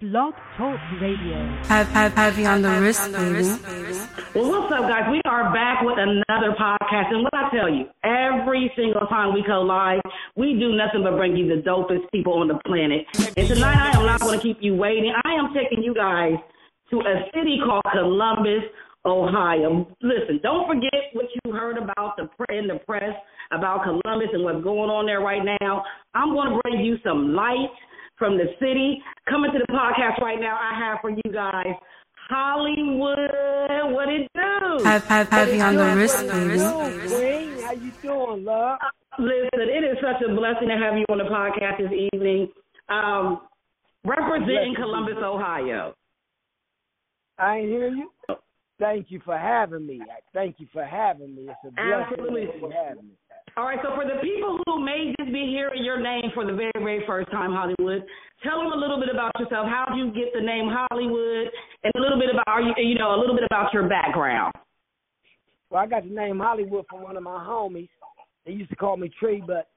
Blog Talk Radio. Have, have, have you on the wrist, baby? Well, what's up, guys? We are back with another podcast. And what I tell you, every single time we go live, we do nothing but bring you the dopest people on the planet. And tonight, I am not going to keep you waiting. I am taking you guys to a city called Columbus, Ohio. Listen, don't forget what you heard about the in the press about Columbus and what's going on there right now. I'm going to bring you some light from the city. Coming to the podcast right now, I have for you guys Hollywood. What it do? Have, have, have you on the wrist, baby? Queen, how you doing, love? Listen, it is such a blessing to have you on the podcast this evening. Um, representing Columbus, Ohio. I hear you. Thank you for having me. Thank you for having me. It's a blessing Absolutely. for having me. All right, so for the people who may just be hearing your name for the very, very first time, Hollywood, tell them a little bit about yourself. How did you get the name Hollywood, and a little bit about you, you know, a little bit about your background. Well, I got the name Hollywood from one of my homies. They used to call me Tree, but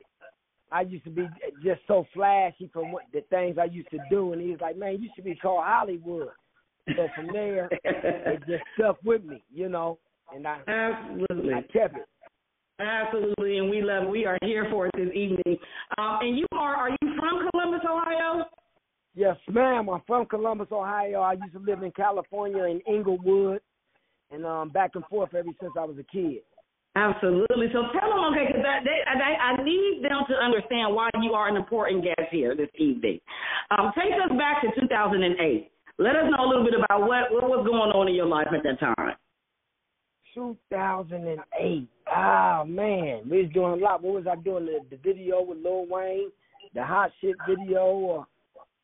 I used to be just so flashy from what the things I used to do, and he was like, "Man, you should be called Hollywood." So from there, it just stuck with me, you know, and I Absolutely. I kept it. Absolutely, and we love. We are here for it this evening. Um, and you are are you from Columbus, Ohio? Yes, ma'am. I'm from Columbus, Ohio. I used to live in California in Inglewood, and um back and forth ever since I was a kid. Absolutely. So tell them, okay, because I, they, I, I need them to understand why you are an important guest here this evening. Um, take us back to 2008. Let us know a little bit about what what was going on in your life at that time. 2008. Ah man, we was doing a lot. What was I doing? The, the video with Lil Wayne, the hot shit video, or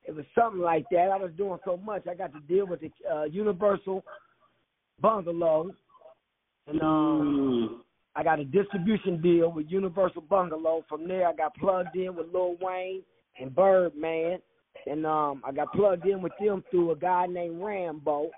it was something like that. I was doing so much. I got to deal with the uh, Universal Bungalo, and um, I got a distribution deal with Universal Bungalo. From there, I got plugged in with Lil Wayne and Birdman, and um, I got plugged in with them through a guy named Rambo.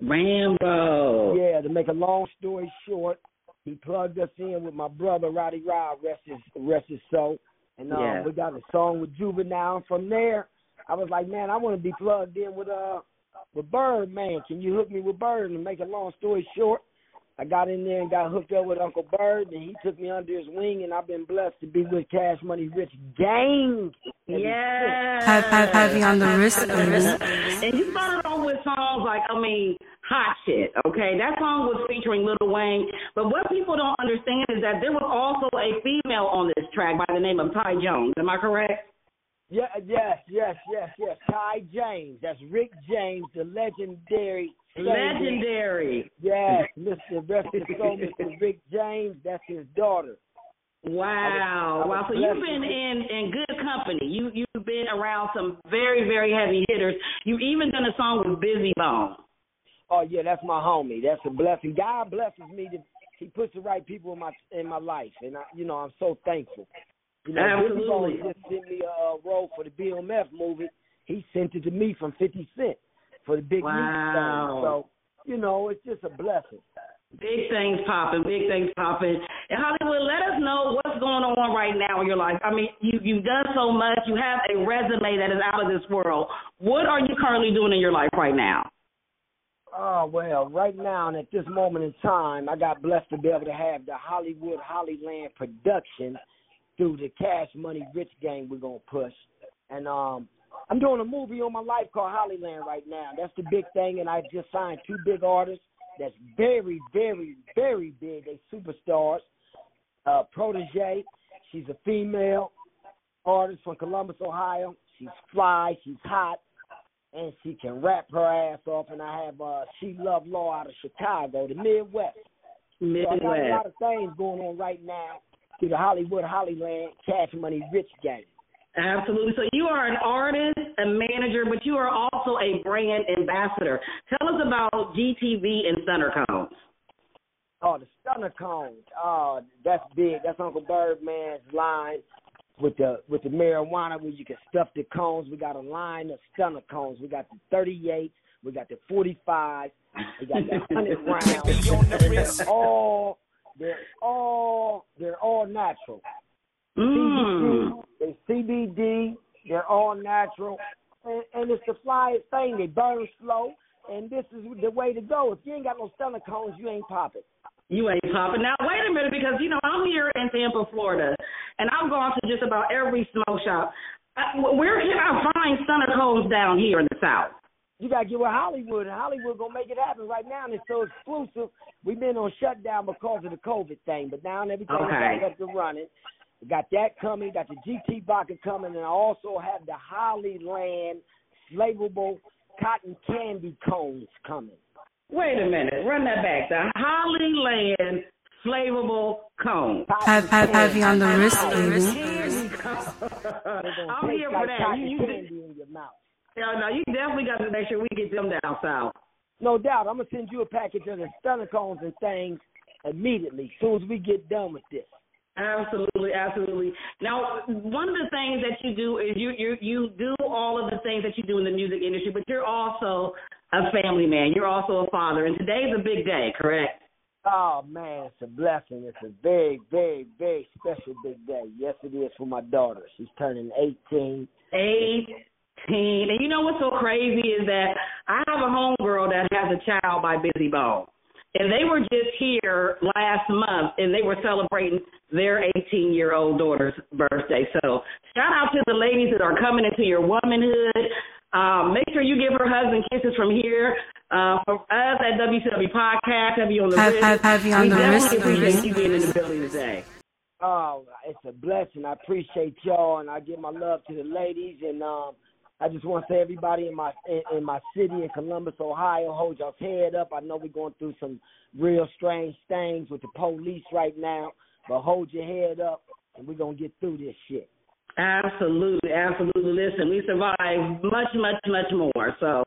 Rambo. Yeah, to make a long story short, he plugged us in with my brother Roddy Rod, rest his rest his soul. And um, Yeah. we got a song with Juvenile. And from there, I was like, man, I want to be plugged in with uh with Bird, man. Can you hook me with Bird? And make a long story short, I got in there and got hooked up with Uncle Bird, and he took me under his wing, and I've been blessed to be with Cash Money Rich Gang. Yeah. Have, have, have you on the wrist. And you started off with songs like, I mean, Hot Shit, okay? That song was featuring Lil Wayne. But what people don't understand is that there was also a female on this track by the name of Ty Jones. Am I correct? Yeah, yes, yes, yes, yes. Ty James. That's Rick James, the legendary. Legendary. Yes, Mr. Rest soul, Mr. Rick James. That's his daughter. Wow. I was Wow. So you've been in, in good company. You you've been around some very, very heavy hitters. You've even done a song with Bizzy Bone. Oh yeah, that's my homie. That's a blessing. God blesses me to He puts the right people in my in my life, and I, you know I'm so thankful. You know, Billy Bone Absolutely. just sent me a role for the BMF movie. He sent it to me from 50 Cent for the Big Wow. So you know, it's just a blessing. Big things popping, big things popping. And Hollywood, let us know what's going on right now in your life. I mean, you you've done so much. You have a resume that is out of this world. What are you currently doing in your life right now? Oh well, right now and at this moment in time, I got blessed to be able to have the Hollywood Hollyland production through the Cash Money Rich Gang we're gonna push, and um, I'm doing a movie on my life called Hollyland right now. That's the big thing, and I just signed two big artists that's very, very, very big. They superstars. Uh, Protege, she's a female artist from Columbus, Ohio. She's fly, she's hot and she can rap her ass off. And I have uh, She Love Law out of Chicago, the Midwest. So I got a lot of things going on right now through the Hollywood Hollyland Cash Money Rich Gang. Absolutely. So you are an artist, a manager, but you are also a brand ambassador. Tell us about GTV and Stunner Cones. Oh, the stunner cones. Oh, that's big. That's Uncle Birdman's line with the with the marijuana where you can stuff the cones. We got a line of stunner cones. We got the 38. We got the 45. We got the 100 rounds. They're all they're all they're all natural. Mm. They CBD. They're all natural. and, and it's the flyest thing. They burn slow, and this is the way to go. If you ain't got no stunner cones, you ain't popping. You ain't popping. Now, wait a minute, because, you know, I'm here in Tampa, Florida, and I've gone to just about every smoke shop. Where can I find stunner cones down here in the South? You gotta get with Hollywood, and Hollywood gonna make it happen right now. And it's so exclusive. We've been on shutdown because of the COVID thing, but now everything Okay. back up to running. We got that coming. Got the GT vodka coming, and I also have the Hollyland flavorable cotton candy cones coming. Wait a minute. Run that back. The Hollyland flavorable cone. Have, have, have you on the wrist, baby. They're I'm here for like that. cotton You, you, candy in your mouth. yeah, no, you definitely got to make sure we get them down south. No doubt. I'm gonna send you a package of the stunner cones and things immediately, as soon as we get done with this. Absolutely, absolutely. Now, one of the things that you do is you you you do all of the things that you do in the music industry, but you're also a family man. You're also a father, and today's a big day, correct? Oh man, it's a blessing. It's a very, very, very special big day. Yes, it is for my daughter. She's turning 18. Eighteen, and you know what's so crazy is that I have a homegirl that has a child by Bizzy Bone. And they were just here last month and they were celebrating their 18 year old daughter's birthday. So shout out to the ladies that are coming into your womanhood. Um, make sure you give her hugs and kisses from here. Uh, from us at WCW Podcast, have you on the Have- wrist. have- have you on we the definitely wrist, appreciate baby. you being in the building today. Oh, it's a blessing. I appreciate y'all, and I give my love to the ladies. And um, I just want to say, everybody in my in, in my city in Columbus, Ohio, hold y'all's head up. I know we're going through some real strange things with the police right now, but hold your head up, and we're gonna get through this shit. Absolutely, absolutely. Listen, we survived much, much, much more. So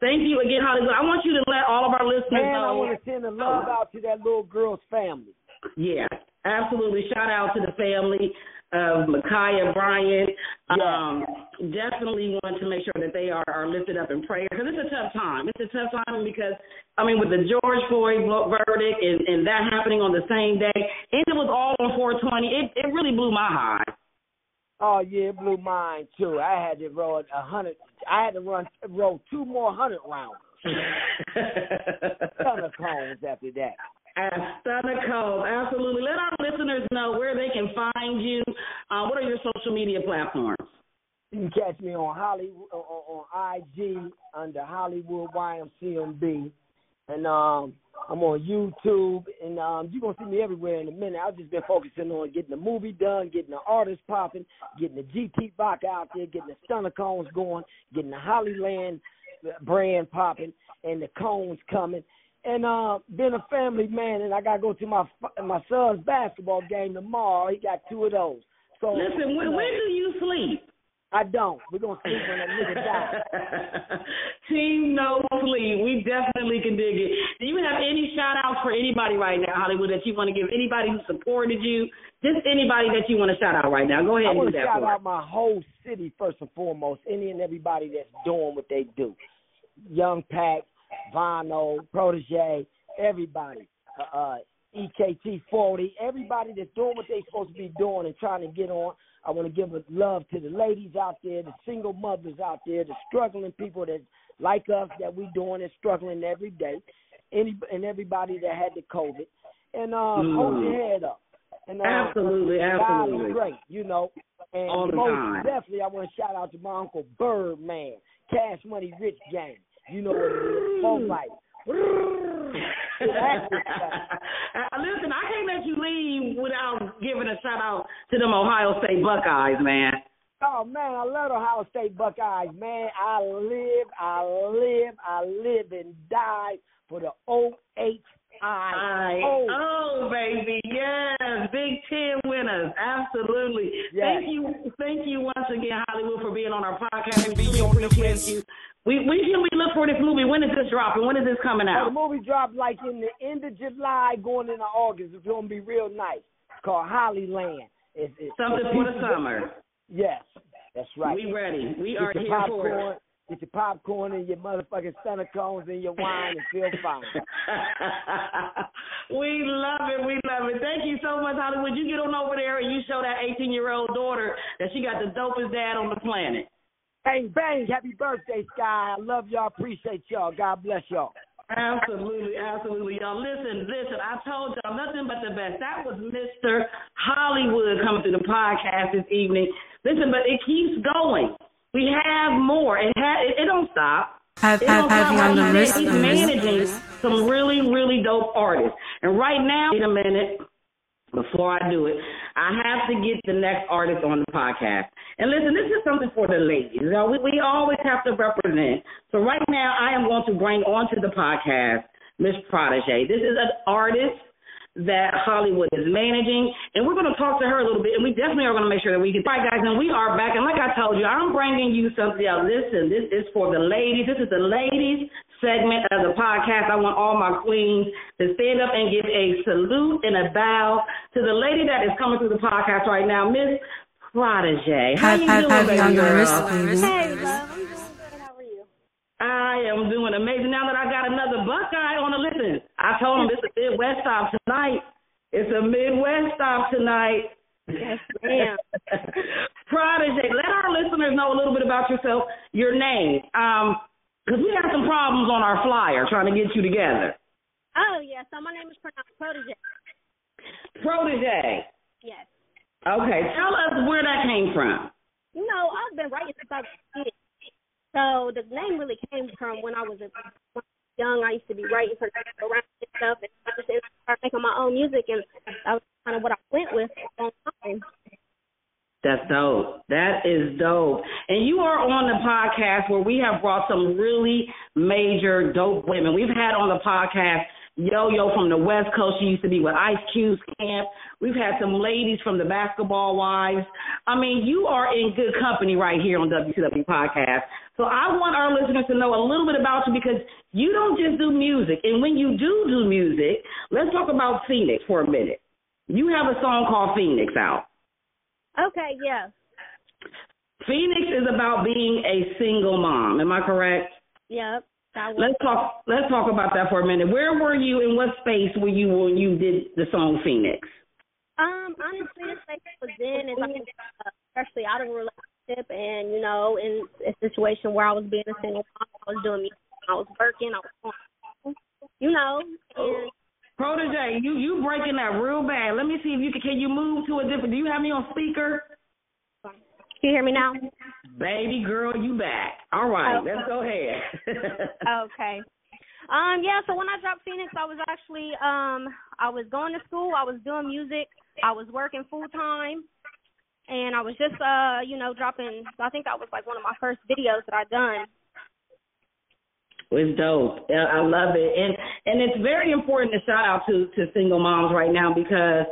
thank you again, Hollywood. I want you to let all of our listeners know. And I want to send a love out to that little girl's family. Yeah, absolutely. Shout out to the family of Ma'Khia Bryant. Um, definitely want to make sure that they are, are lifted up in prayer because it's a tough time. It's a tough time because, I mean, with the George Floyd verdict and, and that happening on the same day, and it was all on 420, it, it really blew my high. Oh yeah, it blew mine too. I had to roll a hundred. I had to run roll two more hundred rounds. Ton of cones after that. Stunner Cones, absolutely. Let our listeners know where they can find you. Uh, what are your social media platforms? You can catch me on Hollywood on, IG under Hollywood YMCMB, and um, I'm on YouTube, and um, you're gonna see me everywhere in a minute. I've just been focusing on getting the movie done, getting the artists popping, getting the GT Bach out there, getting the stunner cones going, getting the Hollyland brand popping, and the cones coming. And uh, being a family man, and I gotta go to my my son's basketball game tomorrow. He got two of those. So Listen, when, when do you sleep? I don't. We're gonna sleep when that nigga dies. Team No Sleep. We definitely can dig it. Do you have any shout outs for anybody right now, Hollywood, that you want to give anybody who supported you? Just anybody that you want to shout out right now. Go ahead I and want do to that shout for us. out my whole city first and foremost. Any and everybody that's doing what they do. Young Pack, Vano, Protege, everybody. Uh, uh, EKT 40, everybody that's doing what they're supposed to be doing and trying to get on. I want to give a love to the ladies out there, the single mothers out there, the struggling people that like us that we doing and struggling every day, any and everybody that had the COVID. And uh, Mm. hold your head up. And, uh, Absolutely, God absolutely. is great, you know. And All the most time. definitely, I want to shout out to my uncle Birdman, Cash Money Rich Gang. You know what it is, Full Life. Uh, Listen, I can't let you leave without giving a shout out to them Ohio State Buckeyes, man. Oh man, I love Ohio State Buckeyes, man. I live, I live, I live and die for the O H I O oh baby, yes, Big Ten winners, absolutely. Yes. Thank you, thank you once again, Hollywood, for being on our podcast. We really appreciate you. We we can we look for this movie. When is this dropping? When is this coming Oh, the movie dropped like in the end of July, going into August. It's gonna be real nice. It's called Hollyland. It's, it's Something it's for the summer. Yes, that's right. We ready. We Get are here for popcorn, it. get your popcorn and your motherfucking stunner cones and your wine and feel fine. we love it. We love it. Thank you so much, Hollywood. You get on over there and you show that 18 year old daughter that she got the dopest dad on the planet. Bang, bang. Happy birthday, Sky. I love y'all. Appreciate y'all. God bless y'all. Absolutely, absolutely, y'all. Listen, listen. I told y'all nothing but the best. That was Mr. Hollywood coming through the podcast this evening. Listen, but it keeps going. We have more. It ha- it, it don't stop. Have, It don't have, stop. having on the Right wrist. He's managing some really, really dope artists. And right now, wait a minute. Before I do it, I have to get the next artist on the podcast. And listen, this is something for the ladies. You know, we, we always have to represent. So right now, I am going to bring onto the podcast Miss Protege. This is an artist that Hollywood is managing, and we're going to talk to her a little bit, and we definitely are going to make sure that we can. All right, guys, and we are back, and like I told you, I'm bringing you something. Listen, this is for the ladies. This is the ladies segment of the podcast. I want all my queens to stand up and give a salute and a bow to the lady that is coming through the podcast right now, Miss Protege. How you doing, baby girl? Hey, love. I'm doing good. How are you? I am doing amazing now that I got another Buckeye on the listen. I told him it's a Midwest stop tonight. It's a Midwest stop tonight. Yes, ma'am. Protege, let our listeners know a little bit about yourself, your name. Um, because we had some problems on our flyer trying to get you together. Oh, yeah. So my name is pronounced Protege. Protege. Yes. Okay, tell us where that came from. You know, I've been writing since I was a kid. So the name really came from when I was a, when I was young. I used to be writing for around and stuff, and I just started making my own music, and that was kind of what I went with for a long time. That's dope. That is dope. And you are on the podcast where we have brought some really major dope women. We've had on the podcast Yo Yo from the West Coast. She used to be with Ice Cube's camp. We've had some ladies from the Basketball Wives. I mean, you are in good company right here on WCW Podcast. So I want our listeners to know a little bit about you because you don't just do music. And when you do do music, let's talk about Phoenix for a minute. You have a song called Phoenix out. Okay, yeah. Phoenix is about being a single mom. Am I correct? Yep. Let's talk. Let's talk about that for a minute. Where were you? In what space were you when you did the song Phoenix? um, honestly, the space I was in is like, uh, especially out of a relationship and, you know, in a situation where I was being a single mom, I was doing music, I was working, I was you know, and Protege, you you breaking that real bad. Let me see if you can. Can you move to a different? Do you have me on speaker? Can you hear me now? Baby girl, you back. All right, Oh. let's go ahead. Okay. Um, yeah, so when I dropped Phoenix I was actually um I was going to school, I was doing music, I was working full time and I was just uh, you know, dropping I think that was like one of my first videos that I done. It's dope. I love it, and and it's very important to shout out to to single moms right now because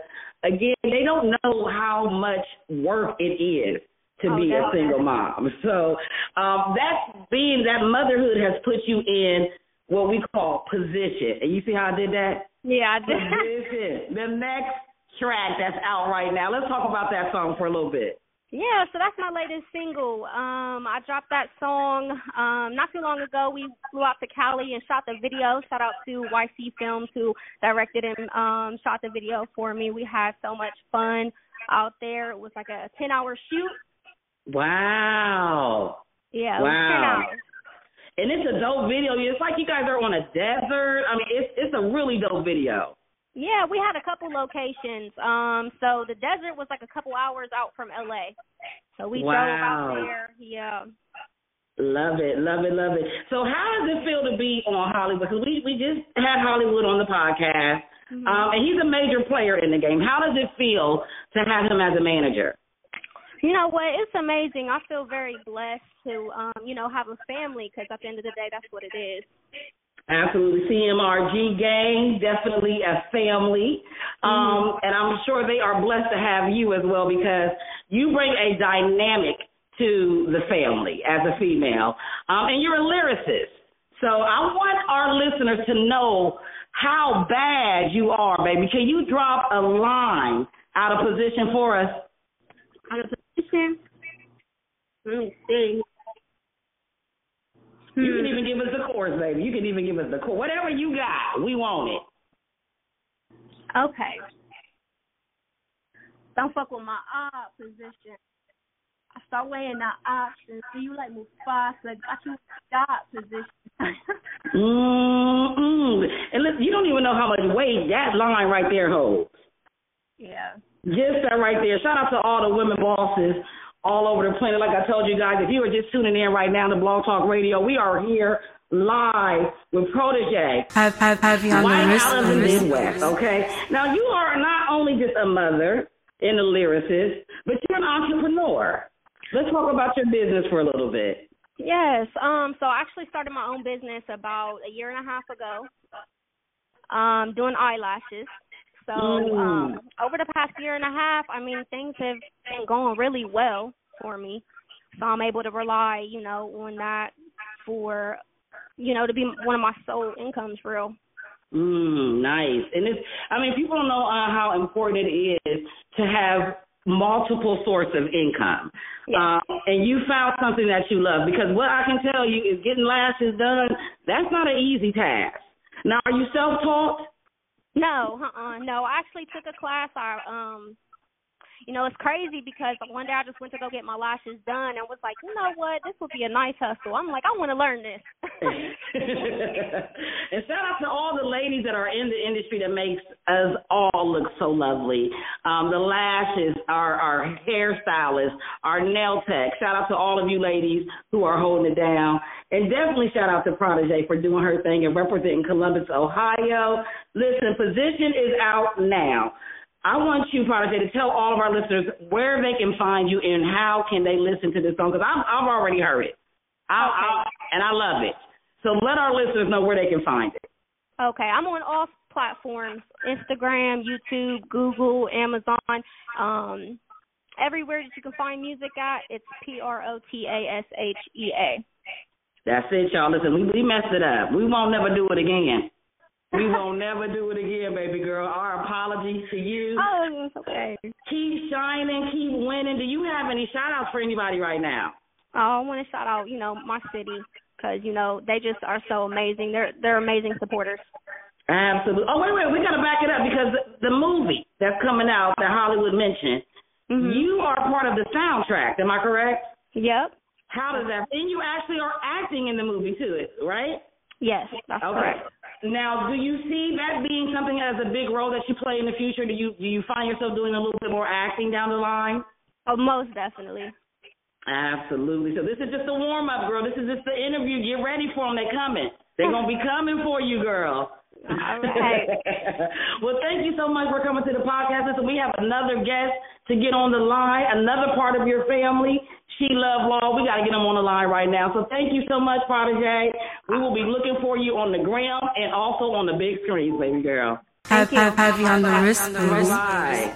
again they don't know how much work it is to Oh, be a single mom. So um, that being that motherhood has put you in what we call position, and you see how I did that. Yeah, I did. Position. The next track that's out right now. Let's talk about that song for a little bit. Yeah, so that's my latest single. Um, I dropped that song um not too long ago. We flew out to Cali and shot the video. Shout out to YC Films who directed and um shot the video for me. We had so much fun out there. It was like a ten hour shoot. Wow. Yeah, it was ten Wow. And it's a dope video. It's like you guys are on a desert. I mean, it's it's a really dope video. Yeah, we had a couple locations. Um, so the desert was like a couple hours out from LA. So we drove out there. Yeah. Love it, love it, love it. So how does it feel to be on Hollywood? Because we we just had Hollywood on the podcast, Mhm. um, and he's a major player in the game. How does it feel to have him as a manager? You know what? It's amazing. I feel very blessed to, um, you know, have a family because at the end of the day, that's what it is. Absolutely, CMRG gang, definitely a family, um, and I'm sure they are blessed to have you as well because you bring a dynamic to the family as a female, um, and you're a lyricist. So I want our listeners to know how bad you are, baby. Can you drop a line out of position for us? Out of position. Let me see. You Hmm. can even give us the chorus, baby. You can even give us the chorus. Whatever you got, we want it. Okay. Don't fuck with my odd position. I start weighing the options. Do you like Mufasa? Got you stop position. mm And listen, you don't even know how much weight that line right there holds. Yeah. Just that right there. Shout out to all the women bosses all over the planet. Like I told you guys, if you are just tuning in right now to Blog Talk Radio, we are here live with Protege. Have, have, have you on right the out of the Midwest, okay? Now, you are not only just a mother and a lyricist, but you're an entrepreneur. Let's talk about your business for a little bit. Yes. Um. So I actually started my own business about a year and a half ago. Um, doing eyelashes. So Mm. um, over the past year and a half, I mean, things have been going really well for me. So I'm able to rely, you know, on that for, you know, to be one of my sole incomes real. Mm, nice. And it's, I mean, people don't know uh, how important it is to have multiple sources of income. Yeah. Uh, and you found something that you love because what I can tell you is getting lashes done, that's not an easy task. Now, are you self No, uh-uh, no. I actually took a class. I um, you know, it's crazy because one day I just went to go get my lashes done and was like, you know what, this would be a nice hustle. I'm like, I want to learn this. and shout out to all the ladies that are in the industry that makes us all look so lovely. Um, the lashes, our our hairstylists, our nail tech. Shout out to all of you ladies who are holding it down. And definitely shout out to Protege for doing her thing and representing Columbus, Ohio. Listen, position is out now. I want you, Protege, to tell all of our listeners where they can find you and how can they listen to this song because I've, I've already heard it. I, Okay. I, and I love it. So let our listeners know where they can find it. okay, I'm on all platforms: Instagram, YouTube, Google, Amazon. Um, everywhere that you can find music at, it's P R O T A S H E A. That's it, y'all. Listen, we, we messed it up. We won't never do it again. We won't never do it again, baby girl. Our apologies to you. Oh, okay. Keep shining, keep winning. Do you have any shout outs for anybody right now? Oh, I want to shout out, you know, my city because you know they just are so amazing. They're they're amazing supporters. Absolutely. Oh, wait, wait. We got to back it up because the, movie that's coming out that Hollywood mentioned, Mhm. you are part of the soundtrack. Am I correct? Yep. How does that? And you actually are acting in the movie too, right? Yes, that's Okay. correct. Now, do you see that being something as a big role that you play in the future? Do you do you find yourself doing a little bit more acting down the line? Oh, most definitely. Absolutely. So this is just a warm up, girl. This is just the interview. Get ready for them. They're coming. They're gonna be coming for you, girl. All right. well, thank you so much for coming to the podcast. Listen, we have another guest to get on the line, another part of your family. She Love Law. We got to get them on the line right now. So thank you so much, Protege. We will be looking for you on the gram and also on the big screens, baby girl. Have, have, have you on the wrist, right.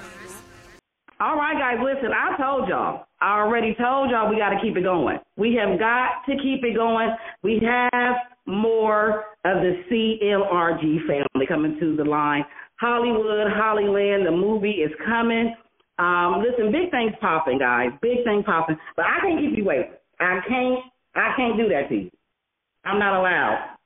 All right, guys, listen, I told y'all. I already told y'all we got to keep it going. We have got to keep it going. We have more of the CMRG family coming to the line. Hollywood, Hollyland, the movie is coming. Um, listen, big things popping, guys. Big things popping. But I can't keep you waiting. I can't. I can't do that to you. I'm not allowed.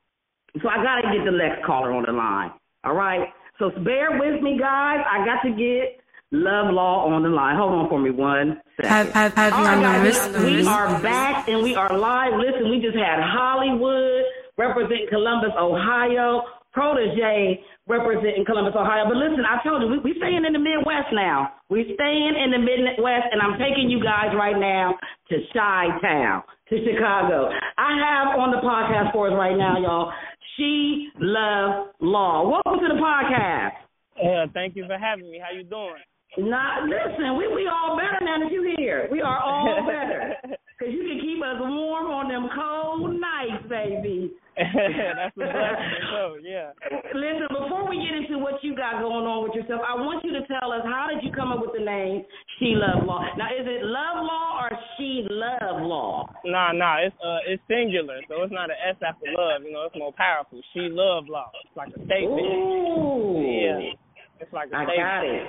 So I got to get the next caller on the line. All right. So bear with me, guys. I got to get Love Law on the line. Hold on for me one second. Have, have, have right, guys, we are back and we are live. Listen, we just had Hollywood representing Columbus, Ohio. Protege representing Columbus, Ohio. But listen, I told you, we, we staying in the Midwest now. We're staying in the Midwest, and I'm taking you guys right now to Chi-Town, to Chicago. I have on the podcast for us right now, y'all, She Love Law. Welcome to the podcast. Yeah, thank you for having me. How you doing? Not listen, we we all better now that you here. We are all better because you can keep us warm on them cold nights, baby. That's a blessing. So yeah. Listen, before we get into what you got going on with yourself, I want you to tell us how did you come up with the name She Love Law? Now, is it Love Law or She Love Law? Nah, nah, it's uh it's singular, so it's not an S after love, you know, it's more powerful. She love law. It's like a statement. Ooh, Yeah. It's like a I statement. I got it.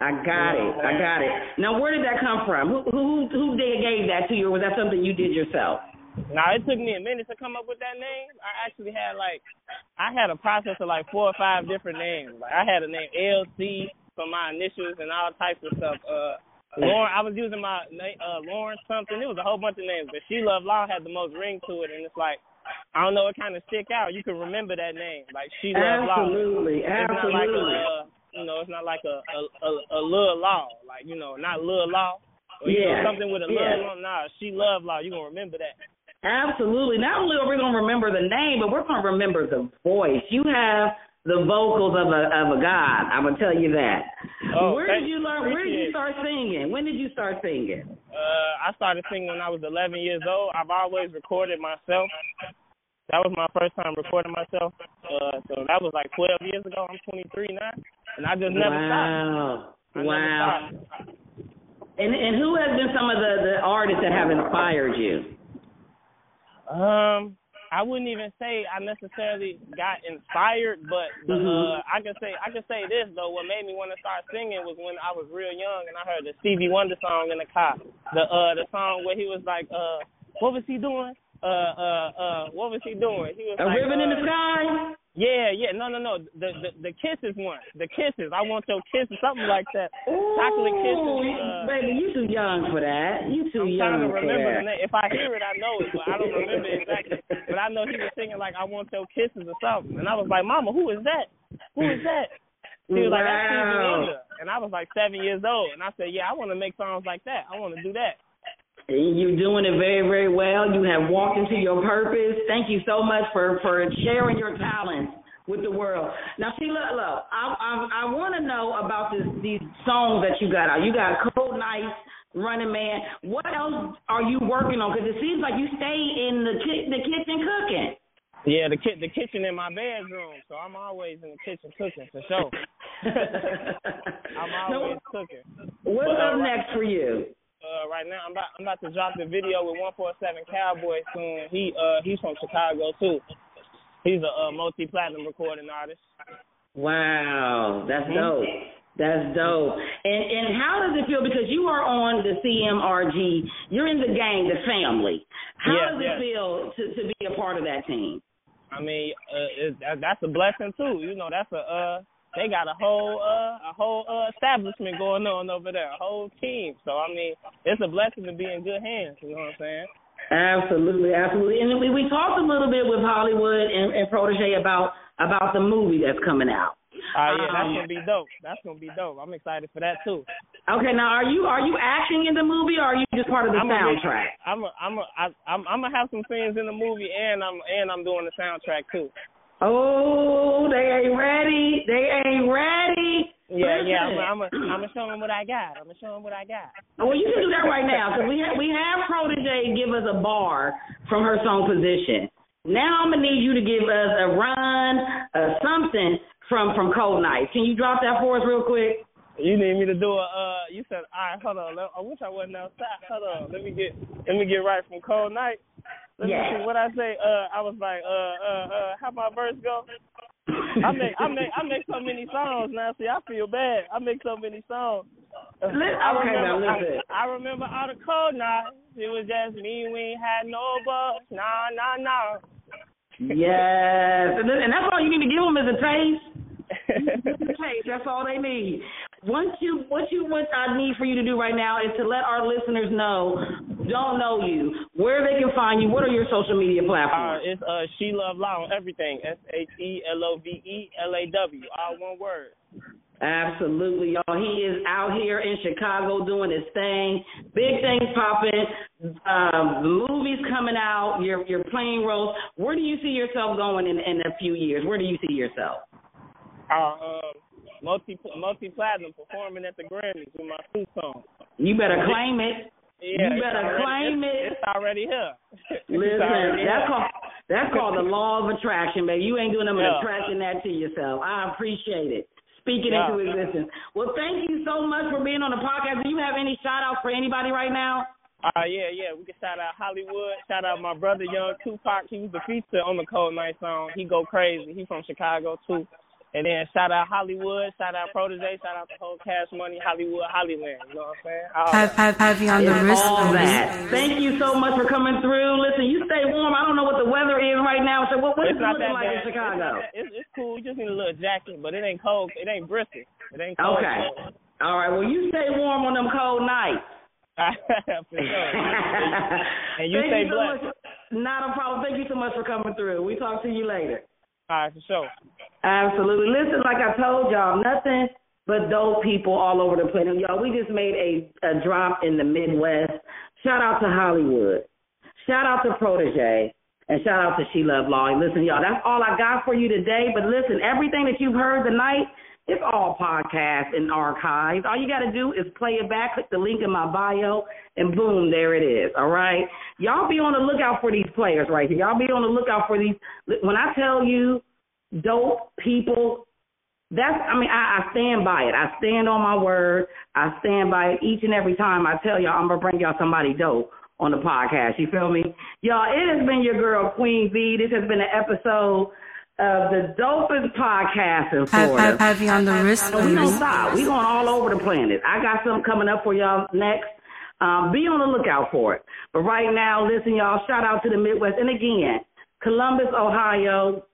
I got it. I got it. Now, where did that come from? Who who who gave that to you, or was that something you did yourself? Now it took me a minute to come up with that name. I actually had like I had a process of like four or five different names. Like I had a name LC for my initials and all types of stuff. Uh Lauren, I was using my na- uh Lauren something. It was a whole bunch of names, but She Love Law had the most ring to it, and it's like I don't know, it kind of stick out. You can remember that name, like She Love Law. Absolutely, It's not like a, absolutely. uh, you know, it's not like a a a, a Lil Law, like you know, not Lil Law. Or, you Yeah, know, something with a yeah. Lil Law. Nah, She Love Law. You gonna remember that? Absolutely. Not only are we going to remember the name, but we're going to remember the voice. You have the vocals of a of a god. I'm gonna tell you that. Oh, where did you learn? Where did you start singing? When did you start singing? Uh, I started singing when I was 11 years old. I've always recorded myself. That was my first time recording myself. Uh, so that was like 12 years ago. I'm 23 now, and I just never stopped. wow. I wow. stopped. And and who has been some of the the artists that have inspired you? Um, I wouldn't even say I necessarily got inspired, but the, Mhm. uh, I can say I can say this though. What made me want to start singing was when I was real young and I heard the Stevie Wonder song in the car. The uh the song where he was like, uh, what was he doing? Uh uh uh, what was he doing? He was A like, ribbon in uh, the sky. Yeah, yeah, no, no, no. The the the kisses one, the kisses. I want your kisses, something like that. Chocolate kisses. Uh, baby, you too young for that. You too I'm young trying to for remember that. the name. If I hear it, I know it, but I don't remember exactly. But I know he was singing like "I want your kisses" or something, and I was like, "Mama, who is that? Who is that?" She was like, "That's Stevie Wonder," and I was like seven years old, and I said, "Yeah, I want to make songs like that. I want to do that." You're doing it very, very well. You have walked into your purpose. Thank you so much for for sharing your talents with the world. Now, see, look, look. I I, I want to know about this these songs that you got out. You got Cold Nights, Running Man. What else are you working on? Because it seems like you stay in the ki- the kitchen cooking. Yeah, the ki- the kitchen in my bedroom, so I'm always in the kitchen cooking for sure. I'm always cooking. What's But, uh, up right- next for you? uh, right now. I'm about I'm about to drop the video with 147 Calboy soon. He uh he's from Chicago too. He's a uh, multi platinum recording artist. Wow, that's Mhm. dope. That's dope. And and how does it feel because you are on the CMRG, you're in the gang, the family. How Yes, does it yes. feel to to be a part of that team? I mean, uh, it, that, that's a blessing too. You know, that's a uh they got a whole uh a whole uh establishment going on over there, a whole team. So I mean, it's a blessing to be in good hands. You know what I'm saying? Absolutely, absolutely. And we we talked a little bit with Hollywood and, and Protege about about the movie that's coming out. Uh, yeah, that's Um, gonna be dope. That's gonna be dope. I'm excited for that too. Okay, now are you are you acting in the movie or are you just part of the I'm a- soundtrack? I'm a, I'm a, I, I'm I'm gonna have some scenes in the movie, and I'm and I'm doing the soundtrack too. Oh, they ain't ready. They ain't ready. Yeah. I'm a, I'm a, I'm gonna show them what I got. I'm gonna show them what I got. Well, you can do that right now because we have, we have Protege give us a bar from her song position. Now I'm gonna need you to give us a run, uh, something from from Cold Night. Can you drop that for us real quick? You need me to do a. Uh, you said, all right, hold on. I wish I wasn't outside. Hold on. Let me get, let me get right from cold night. Let Yeah. me see what I say. Uh, I was like, uh, uh, uh, how my verse go? I make, I make, I make so many songs now. See, I feel bad. I make so many songs. Uh, Li- I okay, now remember, listen. I, I remember all the cold nights. It was just me. We ain't had no bus. Nah, nah, nah. Yes, and, and that's all you need to give them is a taste. A taste. That's all they need. Once you, what you, what I need for you to do right now is to let our listeners know, don't know you, where they can find you. What are your social media Uh, platforms? it's uh, She Love Law on everything. S H E L O V E L A W. All one word. Absolutely, y'all. He is out here in Chicago doing his thing. Big things popping. Um, the movies coming out. You're you're playing roles. Where do you see yourself going in in a few years? Where do you see yourself? Uh, um, multi multi platinum performing at the Grammys with my two songs. You better claim it. Yeah, You better claim it. It's already here. Listen, already that's here. called that's called the law of attraction, baby. You ain't doing nothing but attracting that to yourself. I appreciate it. Speaking Yeah. into existence. Well, thank you so much for being on the podcast. Do you have any shout outs for anybody right now? Uh, yeah, yeah. We can shout out Hollywood. Shout out my brother, Young Tupac. He was the feature on the Cold Night song. He go crazy. He from Chicago too. And then shout out Hollywood. Shout out Protege. Shout out the whole Cash Money Hollywood Hollyland. You know what I'm saying? All Have, that. have, have you on the It's wrist? all that. Thank you so much for coming through. Listen, you stay warm. I don't know what the weather is right now. So what, what is it It's looking that like in bad. It's, not Chicago? it's, it's cool. You just need a little jacket, but it ain't cold. It ain't brisk. It ain't cold. Okay. cold. All right. Well, you stay warm on them cold nights. for sure. and you Thank stay you so blessed. much. Not a problem. Thank you so much for coming through. We talk to you later. All right, for sure. Absolutely. Listen, like I told y'all, nothing but dope people all over the planet. Y'all, we just made a, a drop in the Midwest. Shout out to Hollywood. Shout out to Protege. And shout out to She Love Law. Listen, y'all, that's all I got for you today. But listen, everything that you've heard tonight, it's all podcasts and archives. All you got to do is play it back, click the link in my bio, and boom, there it is. All right? Y'all be on the lookout for these players right here. Y'all be on the lookout for these. When I tell you dope people, that's, I mean, I, I stand by it. I stand on my word. I stand by it each and every time I tell y'all I'm going to bring y'all somebody dope on the podcast. You feel me? Y'all, it has been your girl, Queen V. This has been an episode of the dopest podcast in Florida. have, have you on the wrist, So we don't stop. We going all over the planet. I got something coming up for y'all next. Um, be on the lookout for it. But right now, listen, y'all, shout out to the Midwest. And again, Columbus, Ohio,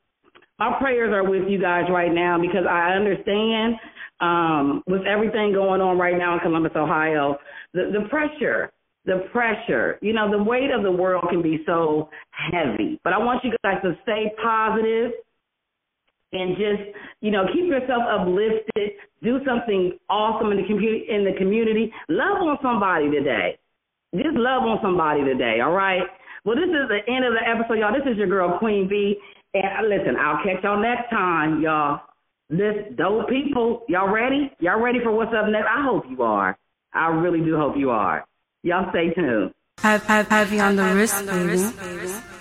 my prayers are with you guys right now because I understand um, with everything going on right now in Columbus, Ohio, the, the pressure, the pressure, you know, the weight of the world can be so heavy. But I want you guys to stay positive and just you know keep yourself uplifted. Do something awesome in the community. In the community, love on somebody today. Just love on somebody today. All right. Well, this is the end of the episode, y'all. This is your girl Queen B. And uh, listen, I'll catch y'all next time, y'all. This dope people, y'all ready? Y'all ready for what's up next? I hope you are. I really do hope you are. Y'all stay tuned. Have, have, have you on the wrist, baby?